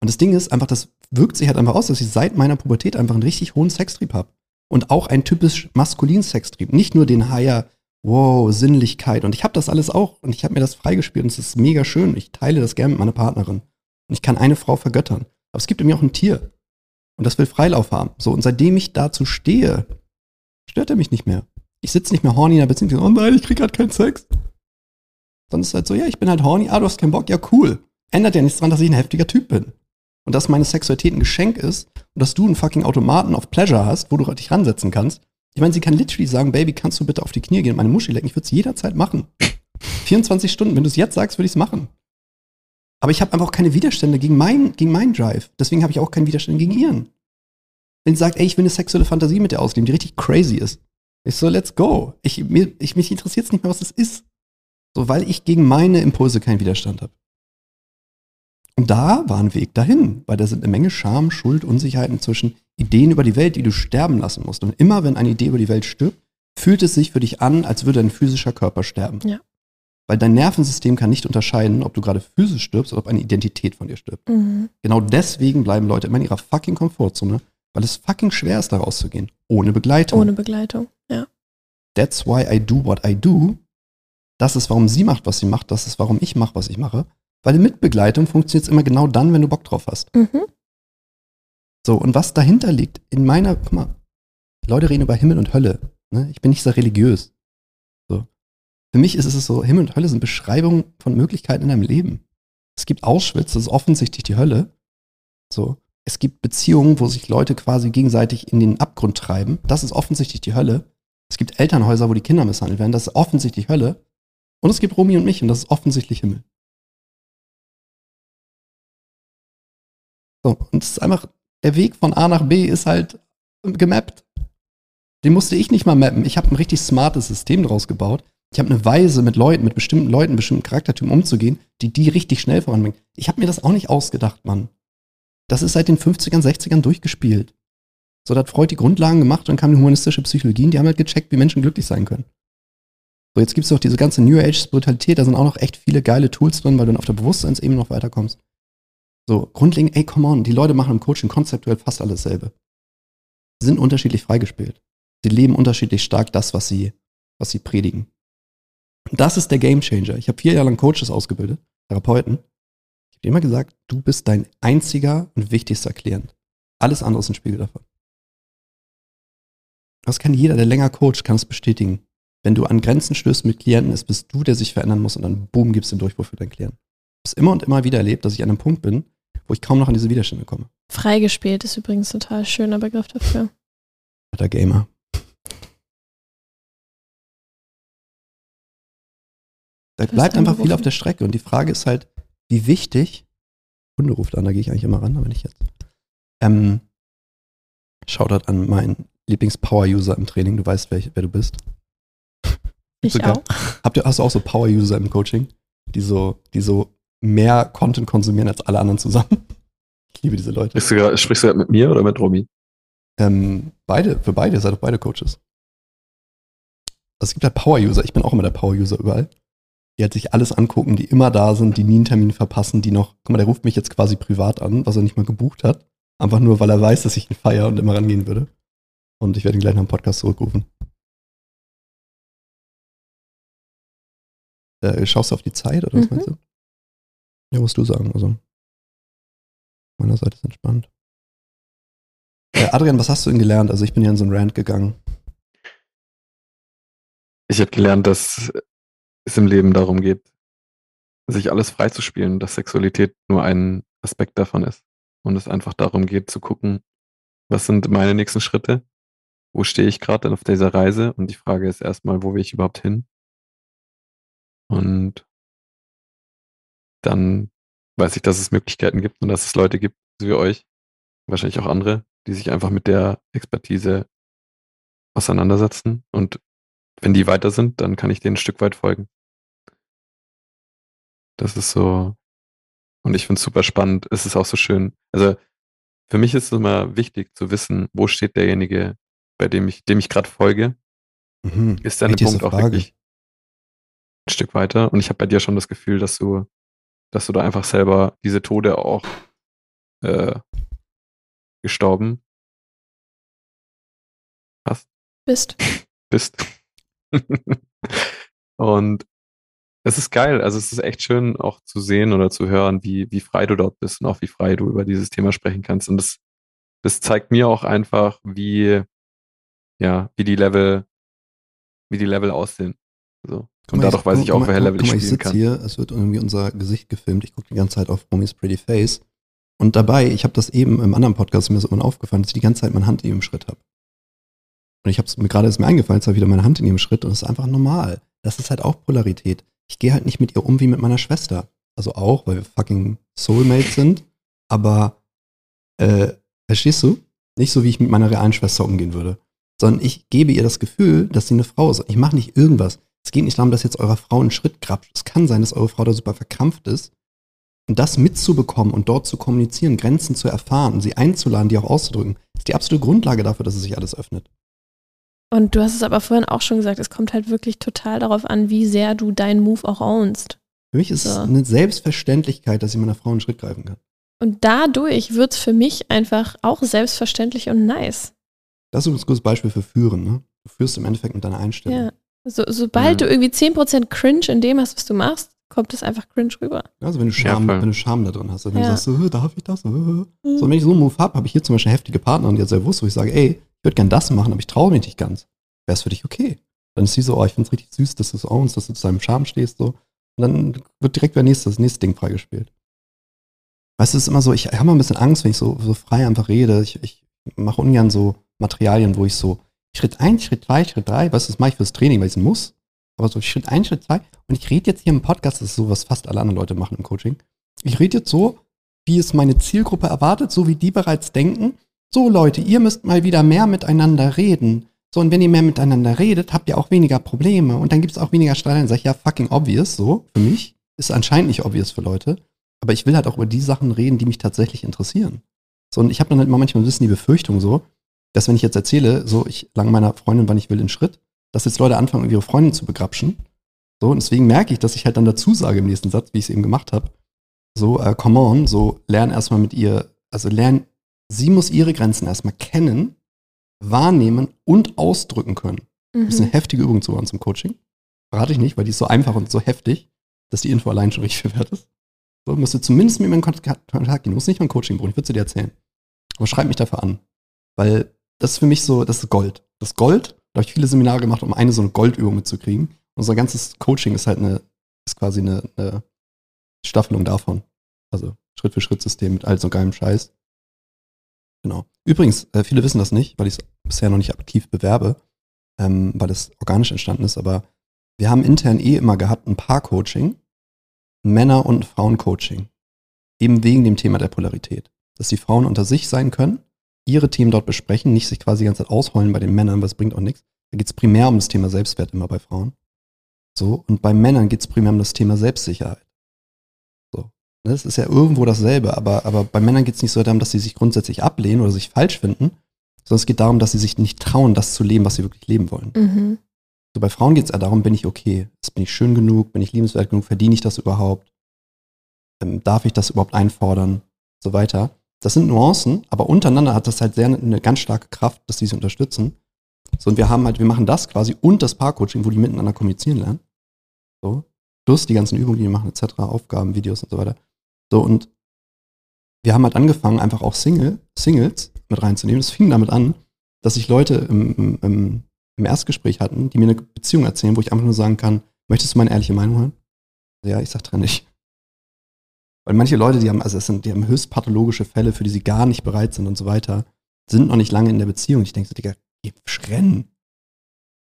Und das Ding ist einfach, das wirkt sich halt einfach aus, dass ich seit meiner Pubertät einfach einen richtig hohen Sextrieb habe. Und auch einen typisch maskulinen Sextrieb. Nicht nur den Higher, wow, Sinnlichkeit. Und ich habe das alles auch. Und ich habe mir das freigespielt und es ist mega schön. Ich teile das gerne mit meiner Partnerin. Und ich kann eine Frau vergöttern. Aber es gibt in mir auch ein Tier. Und das will Freilauf haben. So, und seitdem ich dazu stehe, stört er mich nicht mehr. Ich sitze nicht mehr horny in der Beziehung oh nein, ich krieg gerade keinen Sex. Sondern es ist halt so, ja, ich bin halt horny, ah, du hast keinen Bock, ja, cool. Ändert ja nichts daran, dass ich ein heftiger Typ bin. Und dass meine Sexualität ein Geschenk ist und dass du einen fucking Automaten auf Pleasure hast, wo du dich ransetzen kannst. Ich meine, sie kann literally sagen, Baby, kannst du bitte auf die Knie gehen und meine Muschi lecken? Ich würde es jederzeit machen. 24 Stunden, wenn du es jetzt sagst, würde ich es machen. Aber ich habe einfach auch keine Widerstände gegen meinen gegen mein Drive. Deswegen habe ich auch keine Widerstände gegen ihren. Wenn sie sagt, ey, ich will eine sexuelle Fantasie mit dir ausleben, die richtig crazy ist. Ich so, let's go. Ich, mir, ich, mich interessiert es nicht mehr, was das ist. So, weil ich gegen meine Impulse keinen Widerstand habe. Und da war ein Weg dahin, weil da sind eine Menge Scham, Schuld, Unsicherheiten zwischen Ideen über die Welt, die du sterben lassen musst. Und immer wenn eine Idee über die Welt stirbt, fühlt es sich für dich an, als würde dein physischer Körper sterben. Ja. Weil dein Nervensystem kann nicht unterscheiden, ob du gerade physisch stirbst oder ob eine Identität von dir stirbt. Mhm. Genau deswegen bleiben Leute immer in ihrer fucking Komfortzone, weil es fucking schwer ist, da rauszugehen. Ohne Begleitung. Ohne Begleitung, ja. That's why I do what I do. Das ist, warum sie macht, was sie macht. Das ist, warum ich mache, was ich mache. Weil mit Begleitung funktioniert es immer genau dann, wenn du Bock drauf hast. Mhm. So, und was dahinter liegt, in meiner, guck mal, Leute reden über Himmel und Hölle. Ne? Ich bin nicht so religiös. Für mich ist es so, Himmel und Hölle sind Beschreibungen von Möglichkeiten in deinem Leben. Es gibt Auschwitz, das ist offensichtlich die Hölle. So. Es gibt Beziehungen, wo sich Leute quasi gegenseitig in den Abgrund treiben. Das ist offensichtlich die Hölle. Es gibt Elternhäuser, wo die Kinder misshandelt werden. Das ist offensichtlich Hölle. Und es gibt Romy und mich und das ist offensichtlich Himmel. So, und es ist einfach, der Weg von A nach B ist halt gemappt. Den musste ich nicht mal mappen. Ich habe ein richtig smartes System draus gebaut. Ich habe eine Weise, mit Leuten, mit bestimmten Leuten, bestimmten Charaktertypen umzugehen, die die richtig schnell voranbringen. Ich habe mir das auch nicht ausgedacht, Mann. Das ist seit den 50ern, 60ern durchgespielt. So, da hat Freud die Grundlagen gemacht, dann kam die humanistische Psychologie und die haben halt gecheckt, wie Menschen glücklich sein können. So, jetzt gibt es auch diese ganze New Age-Spiritualität, da sind auch noch echt viele geile Tools drin, weil du dann auf der Bewusstseinsebene noch weiterkommst. So, grundlegend, ey, come on, die Leute machen im Coaching konzeptuell fast alles selbe. Sie sind unterschiedlich freigespielt. Sie leben unterschiedlich stark das, was sie, was sie predigen. Das ist der Game Changer. Ich habe vier Jahre lang Coaches ausgebildet, Therapeuten. Ich habe immer gesagt, du bist dein einziger und wichtigster Klient. Alles andere ist ein Spiegel davon. Das kann jeder, der länger coacht, kann es bestätigen. Wenn du an Grenzen stößt mit Klienten, ist bist du, der sich verändern muss und dann boom, gibst den Durchbruch für deinen Klienten. Ich habe es immer und immer wieder erlebt, dass ich an einem Punkt bin, wo ich kaum noch an diese Widerstände komme. Freigespielt ist übrigens ein total schöner Begriff dafür. Der Gamer. Da ist bleibt einfach viel auf der Strecke. Und die Frage ist halt, wie wichtig, Hunde ruft an, da gehe ich eigentlich immer ran, aber nicht jetzt. Ähm, Shoutout an meinen Lieblings-Power-User im Training, du weißt, wer, wer du bist. Ich Sogar. auch. Habt ihr, hast du auch so Power-User im Coaching, die so, die so mehr Content konsumieren als alle anderen zusammen? Ich liebe diese Leute. Sprichst du, grad- sprichst du grad mit mir oder mit Romy? Ähm, beide, für beide, seid doch beide Coaches. Also es gibt halt Power-User, ich bin auch immer der Power-User überall. Die halt sich alles angucken, die immer da sind, die nie einen Termin verpassen, die noch, guck mal, der ruft mich jetzt quasi privat an, was er nicht mal gebucht hat. Einfach nur, weil er weiß, dass ich ihn feiere und immer rangehen würde. Und ich werde ihn gleich nach dem Podcast zurückrufen. Äh, schaust du auf die Zeit oder was Mhm. meinst du? Ja, musst du sagen. Also, meiner Seite ist entspannt. Äh, Adrian, was hast du denn gelernt? Also ich bin ja in so einen Rant gegangen. Ich habe gelernt, dass es im Leben darum geht, sich alles freizuspielen, dass Sexualität nur ein Aspekt davon ist. Und es einfach darum geht zu gucken, was sind meine nächsten Schritte? Wo stehe ich gerade auf dieser Reise? Und die Frage ist erstmal, wo will ich überhaupt hin? Und dann weiß ich, dass es Möglichkeiten gibt und dass es Leute gibt, wie euch, wahrscheinlich auch andere, die sich einfach mit der Expertise auseinandersetzen. Und wenn die weiter sind, dann kann ich denen ein Stück weit folgen. Das ist so. Und ich finde es super spannend. Es ist auch so schön. Also für mich ist es immer wichtig zu wissen, wo steht derjenige, bei dem ich, dem ich gerade folge. Mhm. Ist der eine Wichtigste Punkt auch wirklich ein Stück weiter? Und ich habe bei dir schon das Gefühl, dass du, dass du da einfach selber diese Tode auch äh, gestorben hast, Bist. bist. Und es ist geil. Also es ist echt schön auch zu sehen oder zu hören, wie, wie frei du dort bist und auch wie frei du über dieses Thema sprechen kannst. Und das, das zeigt mir auch einfach, wie, ja, wie die Level, wie die Level aussehen. So. Und mal, dadurch weiß ich auch, welcher Level ich mal, ich spielen sitze kann. hier, es wird irgendwie unser Gesicht gefilmt. Ich gucke die ganze Zeit auf Romis Pretty Face. Und dabei, ich habe das eben im anderen Podcast, mir immer aufgefallen, dass ich die ganze Zeit meine Hand in ihrem Schritt habe. Und ich habe es mir gerade ist mir eingefallen, jetzt habe ich wieder meine Hand in ihrem Schritt und das ist einfach normal. Das ist halt auch Polarität. Ich gehe halt nicht mit ihr um wie mit meiner Schwester. Also auch, weil wir fucking Soulmates sind. Aber, äh, verstehst du? Nicht so, wie ich mit meiner realen Schwester umgehen würde. Sondern ich gebe ihr das Gefühl, dass sie eine Frau ist. Ich mache nicht irgendwas. Es geht nicht darum, dass jetzt eurer Frau einen Schritt grabt. Es kann sein, dass eure Frau da super verkrampft ist. Und das mitzubekommen und dort zu kommunizieren, Grenzen zu erfahren, sie einzuladen, die auch auszudrücken, ist die absolute Grundlage dafür, dass es sich alles öffnet. Und du hast es aber vorhin auch schon gesagt, es kommt halt wirklich total darauf an, wie sehr du deinen Move auch ownst. Für mich ist es So. eine Selbstverständlichkeit, dass ich meiner Frau einen Schritt greifen kann. Und dadurch wird es für mich einfach auch selbstverständlich und nice. Das ist übrigens ein gutes Beispiel für Führen. Ne? Du führst im Endeffekt mit deiner Einstellung. Ja. So, sobald Ja. du irgendwie 10% Cringe in dem hast, was du machst, kommt es einfach cringe rüber. Also wenn du Ja, Scham, voll. wenn du Scham da drin hast, wenn Ja. du sagst, so, "Äh, darf ich das? Äh, äh." So, und wenn ich so einen Move habe, habe ich hier zum Beispiel eine heftige Partnerin, die hat sehr bewusst, wo ich sage, ey, ich würde gern das machen, aber ich traue mich nicht ganz. Wäre es für dich okay? Dann ist sie so, oh, ich finde es richtig süß, dass du es ownst, dass du zu deinem Charme stehst, so. Und dann wird direkt der nächste, das nächste Ding freigespielt. Weißt du, es ist immer so, ich habe mal ein bisschen Angst, wenn ich so, so frei einfach rede. Ich, ich mache ungern so Materialien, wo ich so Schritt eins, Schritt zwei, Schritt drei, weißt du, das mache ich fürs Training, weil ich es muss. Aber so Schritt eins, Schritt zwei. Und ich rede jetzt hier im Podcast, das ist so, was fast alle anderen Leute machen im Coaching. Ich rede jetzt so, wie es meine Zielgruppe erwartet, so wie die bereits denken. So Leute, ihr müsst mal wieder mehr miteinander reden. So, und wenn ihr mehr miteinander redet, habt ihr auch weniger Probleme. Und dann gibt es auch weniger Streit. Dann sag ich, ja, fucking obvious, so, für mich. Ist anscheinend nicht obvious für Leute. Aber ich will halt auch über die Sachen reden, die mich tatsächlich interessieren. So, und ich habe dann halt immer manchmal ein bisschen die Befürchtung so, dass wenn ich jetzt erzähle, so, ich lang meiner Freundin, wann ich will, in Schritt, dass jetzt Leute anfangen, ihre Freundin zu begrapschen. So, und deswegen merke ich, dass ich halt dann dazu sage im nächsten Satz, wie ich es eben gemacht habe, so, äh, come on, so, lern erstmal mit ihr, also lern, sie muss ihre Grenzen erstmal kennen, wahrnehmen und ausdrücken können. Das ist eine Mhm. heftige Übung zu uns im Coaching. Verrate ich nicht, weil die ist so einfach und so heftig, dass die Info allein schon richtig viel wert ist. So, musst du zumindest mit mir in Kontakt gehen. Du musst nicht mal ein Coaching brauchen, ich würde sie dir erzählen. Aber schreib mich dafür an. Weil das ist für mich so, das ist Gold. Das Gold, da habe ich viele Seminare gemacht, um eine so eine Goldübung mitzukriegen. Unser ganzes Coaching ist halt eine, ist quasi eine, eine Staffelung davon. Also Schritt-für-Schritt-System mit all so geilem Scheiß. Genau. Übrigens, äh, viele wissen das nicht, weil ich es bisher noch nicht aktiv bewerbe, ähm, weil es organisch entstanden ist, aber wir haben intern eh immer gehabt ein Paar-Coaching, Männer- und Frauen-Coaching. Eben wegen dem Thema der Polarität. Dass die Frauen unter sich sein können, ihre Themen dort besprechen, nicht sich quasi die ganze Zeit ausheulen bei den Männern, was bringt auch nichts. Da geht es primär um das Thema Selbstwert immer bei Frauen. So, und bei Männern geht es primär um das Thema Selbstsicherheit. Das ist ja irgendwo dasselbe, aber, aber bei Männern geht es nicht so darum, dass sie sich grundsätzlich ablehnen oder sich falsch finden, sondern es geht darum, dass sie sich nicht trauen, das zu leben, was sie wirklich leben wollen. Mhm. So bei Frauen geht es eher darum, bin ich okay? Bin ich schön genug? Bin ich liebenswert genug? Verdiene ich das überhaupt? Ähm, darf ich das überhaupt einfordern? So weiter. Das sind Nuancen, aber untereinander hat das halt sehr eine ganz starke Kraft, dass die sich unterstützen. So, und wir haben halt, wir machen das quasi und das Paar-Coaching, wo die miteinander kommunizieren lernen. So. Plus die ganzen Übungen, die die machen, etc., Aufgaben, Videos und so weiter. So, und wir haben halt angefangen, einfach auch Single, Singles mit reinzunehmen. Es fing damit an, dass sich Leute im, im, im, im Erstgespräch hatten, die mir eine Beziehung erzählen, wo ich einfach nur sagen kann, möchtest du meine ehrliche Meinung hören? Ja, ich sag dran nicht. Weil manche Leute, die haben, also es sind, die haben höchst pathologische Fälle, für die sie gar nicht bereit sind und so weiter, sind noch nicht lange in der Beziehung. Ich denke so, Digga, geh rennen.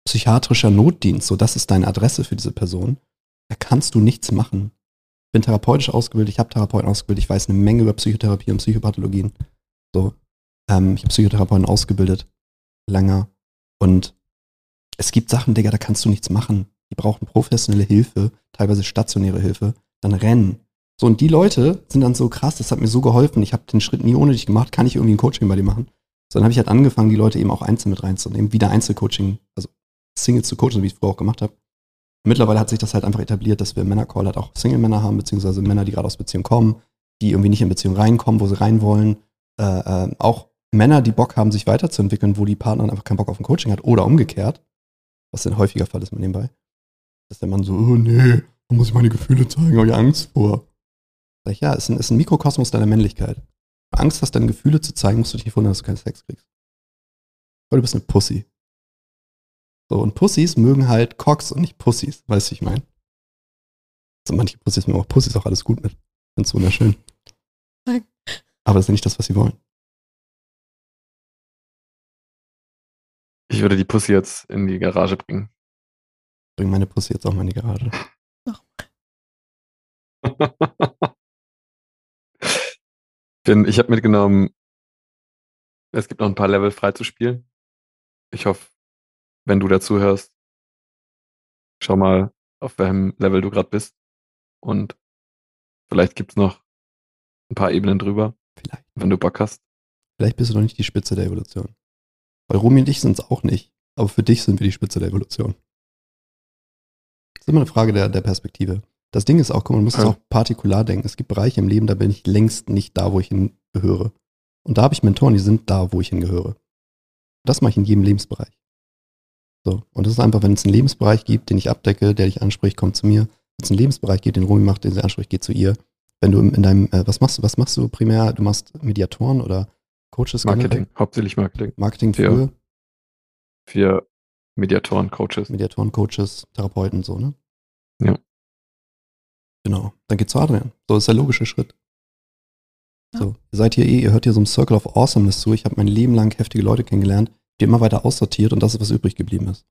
Psychiatrischer Notdienst, so das ist deine Adresse für diese Person. Da kannst du nichts machen. Bin therapeutisch ausgebildet, ich habe Therapeuten ausgebildet, ich weiß eine Menge über Psychotherapie und Psychopathologien. So, ähm, ich habe Psychotherapeuten ausgebildet, länger. Und es gibt Sachen, Digga, da kannst du nichts machen. Die brauchen professionelle Hilfe, teilweise stationäre Hilfe. Dann rennen. So, und die Leute sind dann so krass, das hat mir so geholfen. Ich habe den Schritt nie ohne dich gemacht, kann ich irgendwie ein Coaching bei dir machen? So, dann habe ich halt angefangen, die Leute eben auch einzeln mit reinzunehmen, wieder Einzelcoaching, also Singles zu coachen, wie ich es früher auch gemacht habe. Mittlerweile hat sich das halt einfach etabliert, dass wir Männercall halt auch Single-Männer haben, beziehungsweise Männer, die gerade aus Beziehungen kommen, die irgendwie nicht in Beziehung reinkommen, wo sie rein wollen. Äh, äh, auch Männer, die Bock haben, sich weiterzuentwickeln, wo die Partnerin einfach keinen Bock auf ein Coaching hat oder umgekehrt, was ein häufiger Fall ist mit nebenbei, dass der Mann so, oh nee, da muss ich meine Gefühle zeigen, habe ich Angst vor. Sag ich, ja, ist ist ein Mikrokosmos deiner Männlichkeit. Wenn du Angst hast, deine Gefühle zu zeigen, musst du dich nicht wundern, dass du keinen Sex kriegst. Weil du bist eine Pussy. So, und Pussys mögen halt Cocks und nicht Pussys, weißt du, ich meine. Also manche Pussys mögen auch Pussys auch alles gut mit. Find's wunderschön. Aber das ist ja nicht das, was sie wollen. Ich würde die Pussy jetzt in die Garage bringen. Bring meine Pussy jetzt auch mal in die Garage. Bin, ich habe mitgenommen, es gibt noch ein paar Level frei zu spielen. Ich hoffe, wenn du dazu hörst, schau mal, auf welchem Level du gerade bist. Und vielleicht gibt es noch ein paar Ebenen drüber, Vielleicht. wenn du Bock hast. Vielleicht bist du noch nicht die Spitze der Evolution. Weil Romy und ich sind es auch nicht. Aber für dich sind wir die Spitze der Evolution. Das ist immer eine Frage der, der Perspektive. Das Ding ist auch, man muss es Ja. auch partikular denken. Es gibt Bereiche im Leben, da bin ich längst nicht da, wo ich hingehöre. Und da habe ich Mentoren, die sind da, wo ich hingehöre. Das mache ich in jedem Lebensbereich. So. Und das ist einfach, wenn es einen Lebensbereich gibt, den ich abdecke, der dich anspricht, komm zu mir. Wenn es einen Lebensbereich gibt, den Romy macht, den sie anspricht, geh zu ihr. Wenn du in deinem, äh, was machst du, was machst du primär? Du machst Mediatoren oder Coaches Marketing, generell? hauptsächlich Marketing. Marketing für Für Mediatoren, Coaches. Mediatoren, Coaches, Therapeuten, so, ne? Ja. Genau. Dann geht's zu Adrian. So ist der logische Schritt. Ja. So, ihr seid hier eh, ihr hört hier so einem Circle of Awesomeness zu. Ich habe mein Leben lang heftige Leute kennengelernt, die immer weiter aussortiert und das ist, was übrig geblieben ist.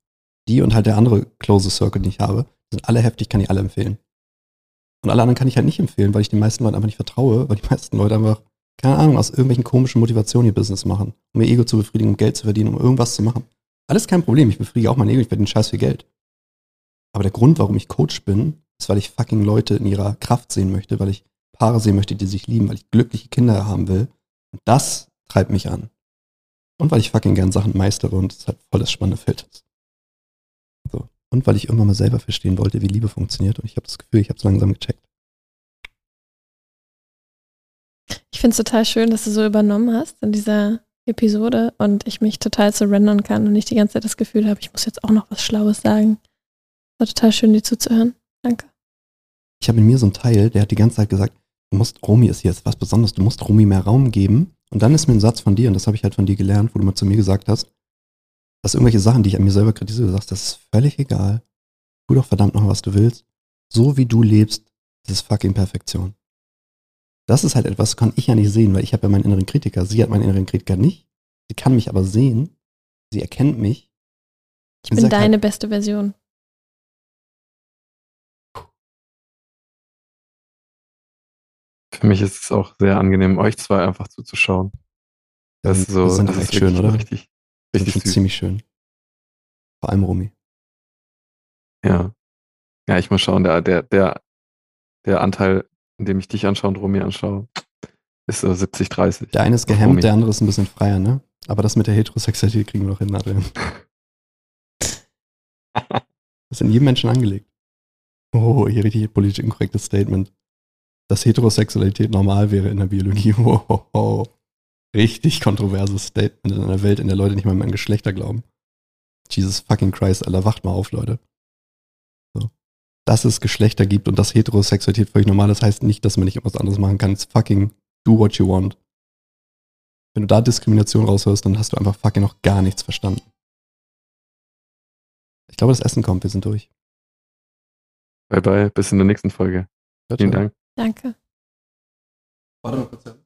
Die und halt der andere close Circle, den ich habe, sind alle heftig, kann ich alle empfehlen. Und alle anderen kann ich halt nicht empfehlen, weil ich den meisten Leuten einfach nicht vertraue, weil die meisten Leute einfach, keine Ahnung, aus irgendwelchen komischen Motivationen ihr Business machen, um ihr Ego zu befriedigen, um Geld zu verdienen, um irgendwas zu machen. Alles kein Problem, ich befriedige auch mein Ego, ich verdiene scheiß viel Geld. Aber der Grund, warum ich Coach bin, ist, weil ich fucking Leute in ihrer Kraft sehen möchte, weil ich Paare sehen möchte, die sich lieben, weil ich glückliche Kinder haben will. Und das treibt mich an. Und weil ich fucking gern Sachen meistere und es halt voll das spannende Feld ist. So. Und weil ich irgendwann mal selber verstehen wollte, wie Liebe funktioniert. Und ich habe das Gefühl, ich habe es langsam gecheckt. Ich finde es total schön, dass du so übernommen hast in dieser Episode und ich mich total surrendern kann und nicht die ganze Zeit das Gefühl habe, ich muss jetzt auch noch was Schlaues sagen. War total schön, dir zuzuhören. Danke. Ich habe in mir so einen Teil, der hat die ganze Zeit gesagt, du musst, Romy ist jetzt was Besonderes, du musst Romy mehr Raum geben. Und dann ist mir ein Satz von dir, und das habe ich halt von dir gelernt, wo du mal zu mir gesagt hast, dass irgendwelche Sachen, die ich an mir selber kritisiere, du sagst, das ist völlig egal. Tu doch verdammt noch, was du willst. So wie du lebst, das ist fucking Perfektion. Das ist halt etwas, das kann ich ja nicht sehen, weil ich habe ja meinen inneren Kritiker. Sie hat meinen inneren Kritiker nicht. Sie kann mich aber sehen. Sie erkennt mich. Ich bin halt- deine beste Version. Für mich ist es auch sehr angenehm, euch zwei einfach zuzuschauen. Das ist so, das sind das ist schön, oder? Richtig, Das ist richtig schon süß. ziemlich schön. Vor allem Romy. Ja. Ja, ich muss schauen, der, der, der, der Anteil, in dem ich dich anschaue und Romy anschaue, ist so 70, 30. Der eine ist Romy. gehemmt, der andere ist ein bisschen freier, ne? Aber das mit der Heterosexualität kriegen wir noch hin, Adrian. Das ist in jedem Menschen angelegt. Oh, hier richtig politisch inkorrektes Statement. Dass Heterosexualität normal wäre in der Biologie. Oh. Richtig kontroverses Statement in einer Welt, in der Leute nicht mal mehr an Geschlechter glauben. Jesus fucking Christ, Alter, wacht mal auf, Leute. So. Dass es Geschlechter gibt und dass Heterosexualität völlig normal ist, heißt nicht, dass man nicht irgendwas anderes machen kann. It's fucking do what you want. Wenn du da Diskrimination raushörst, dann hast du einfach fucking noch gar nichts verstanden. Ich glaube, das Essen kommt, wir sind durch. Bye bye, bis in der nächsten Folge. Ciao, Vielen ciao. Dank. Danke. Warte mal kurz.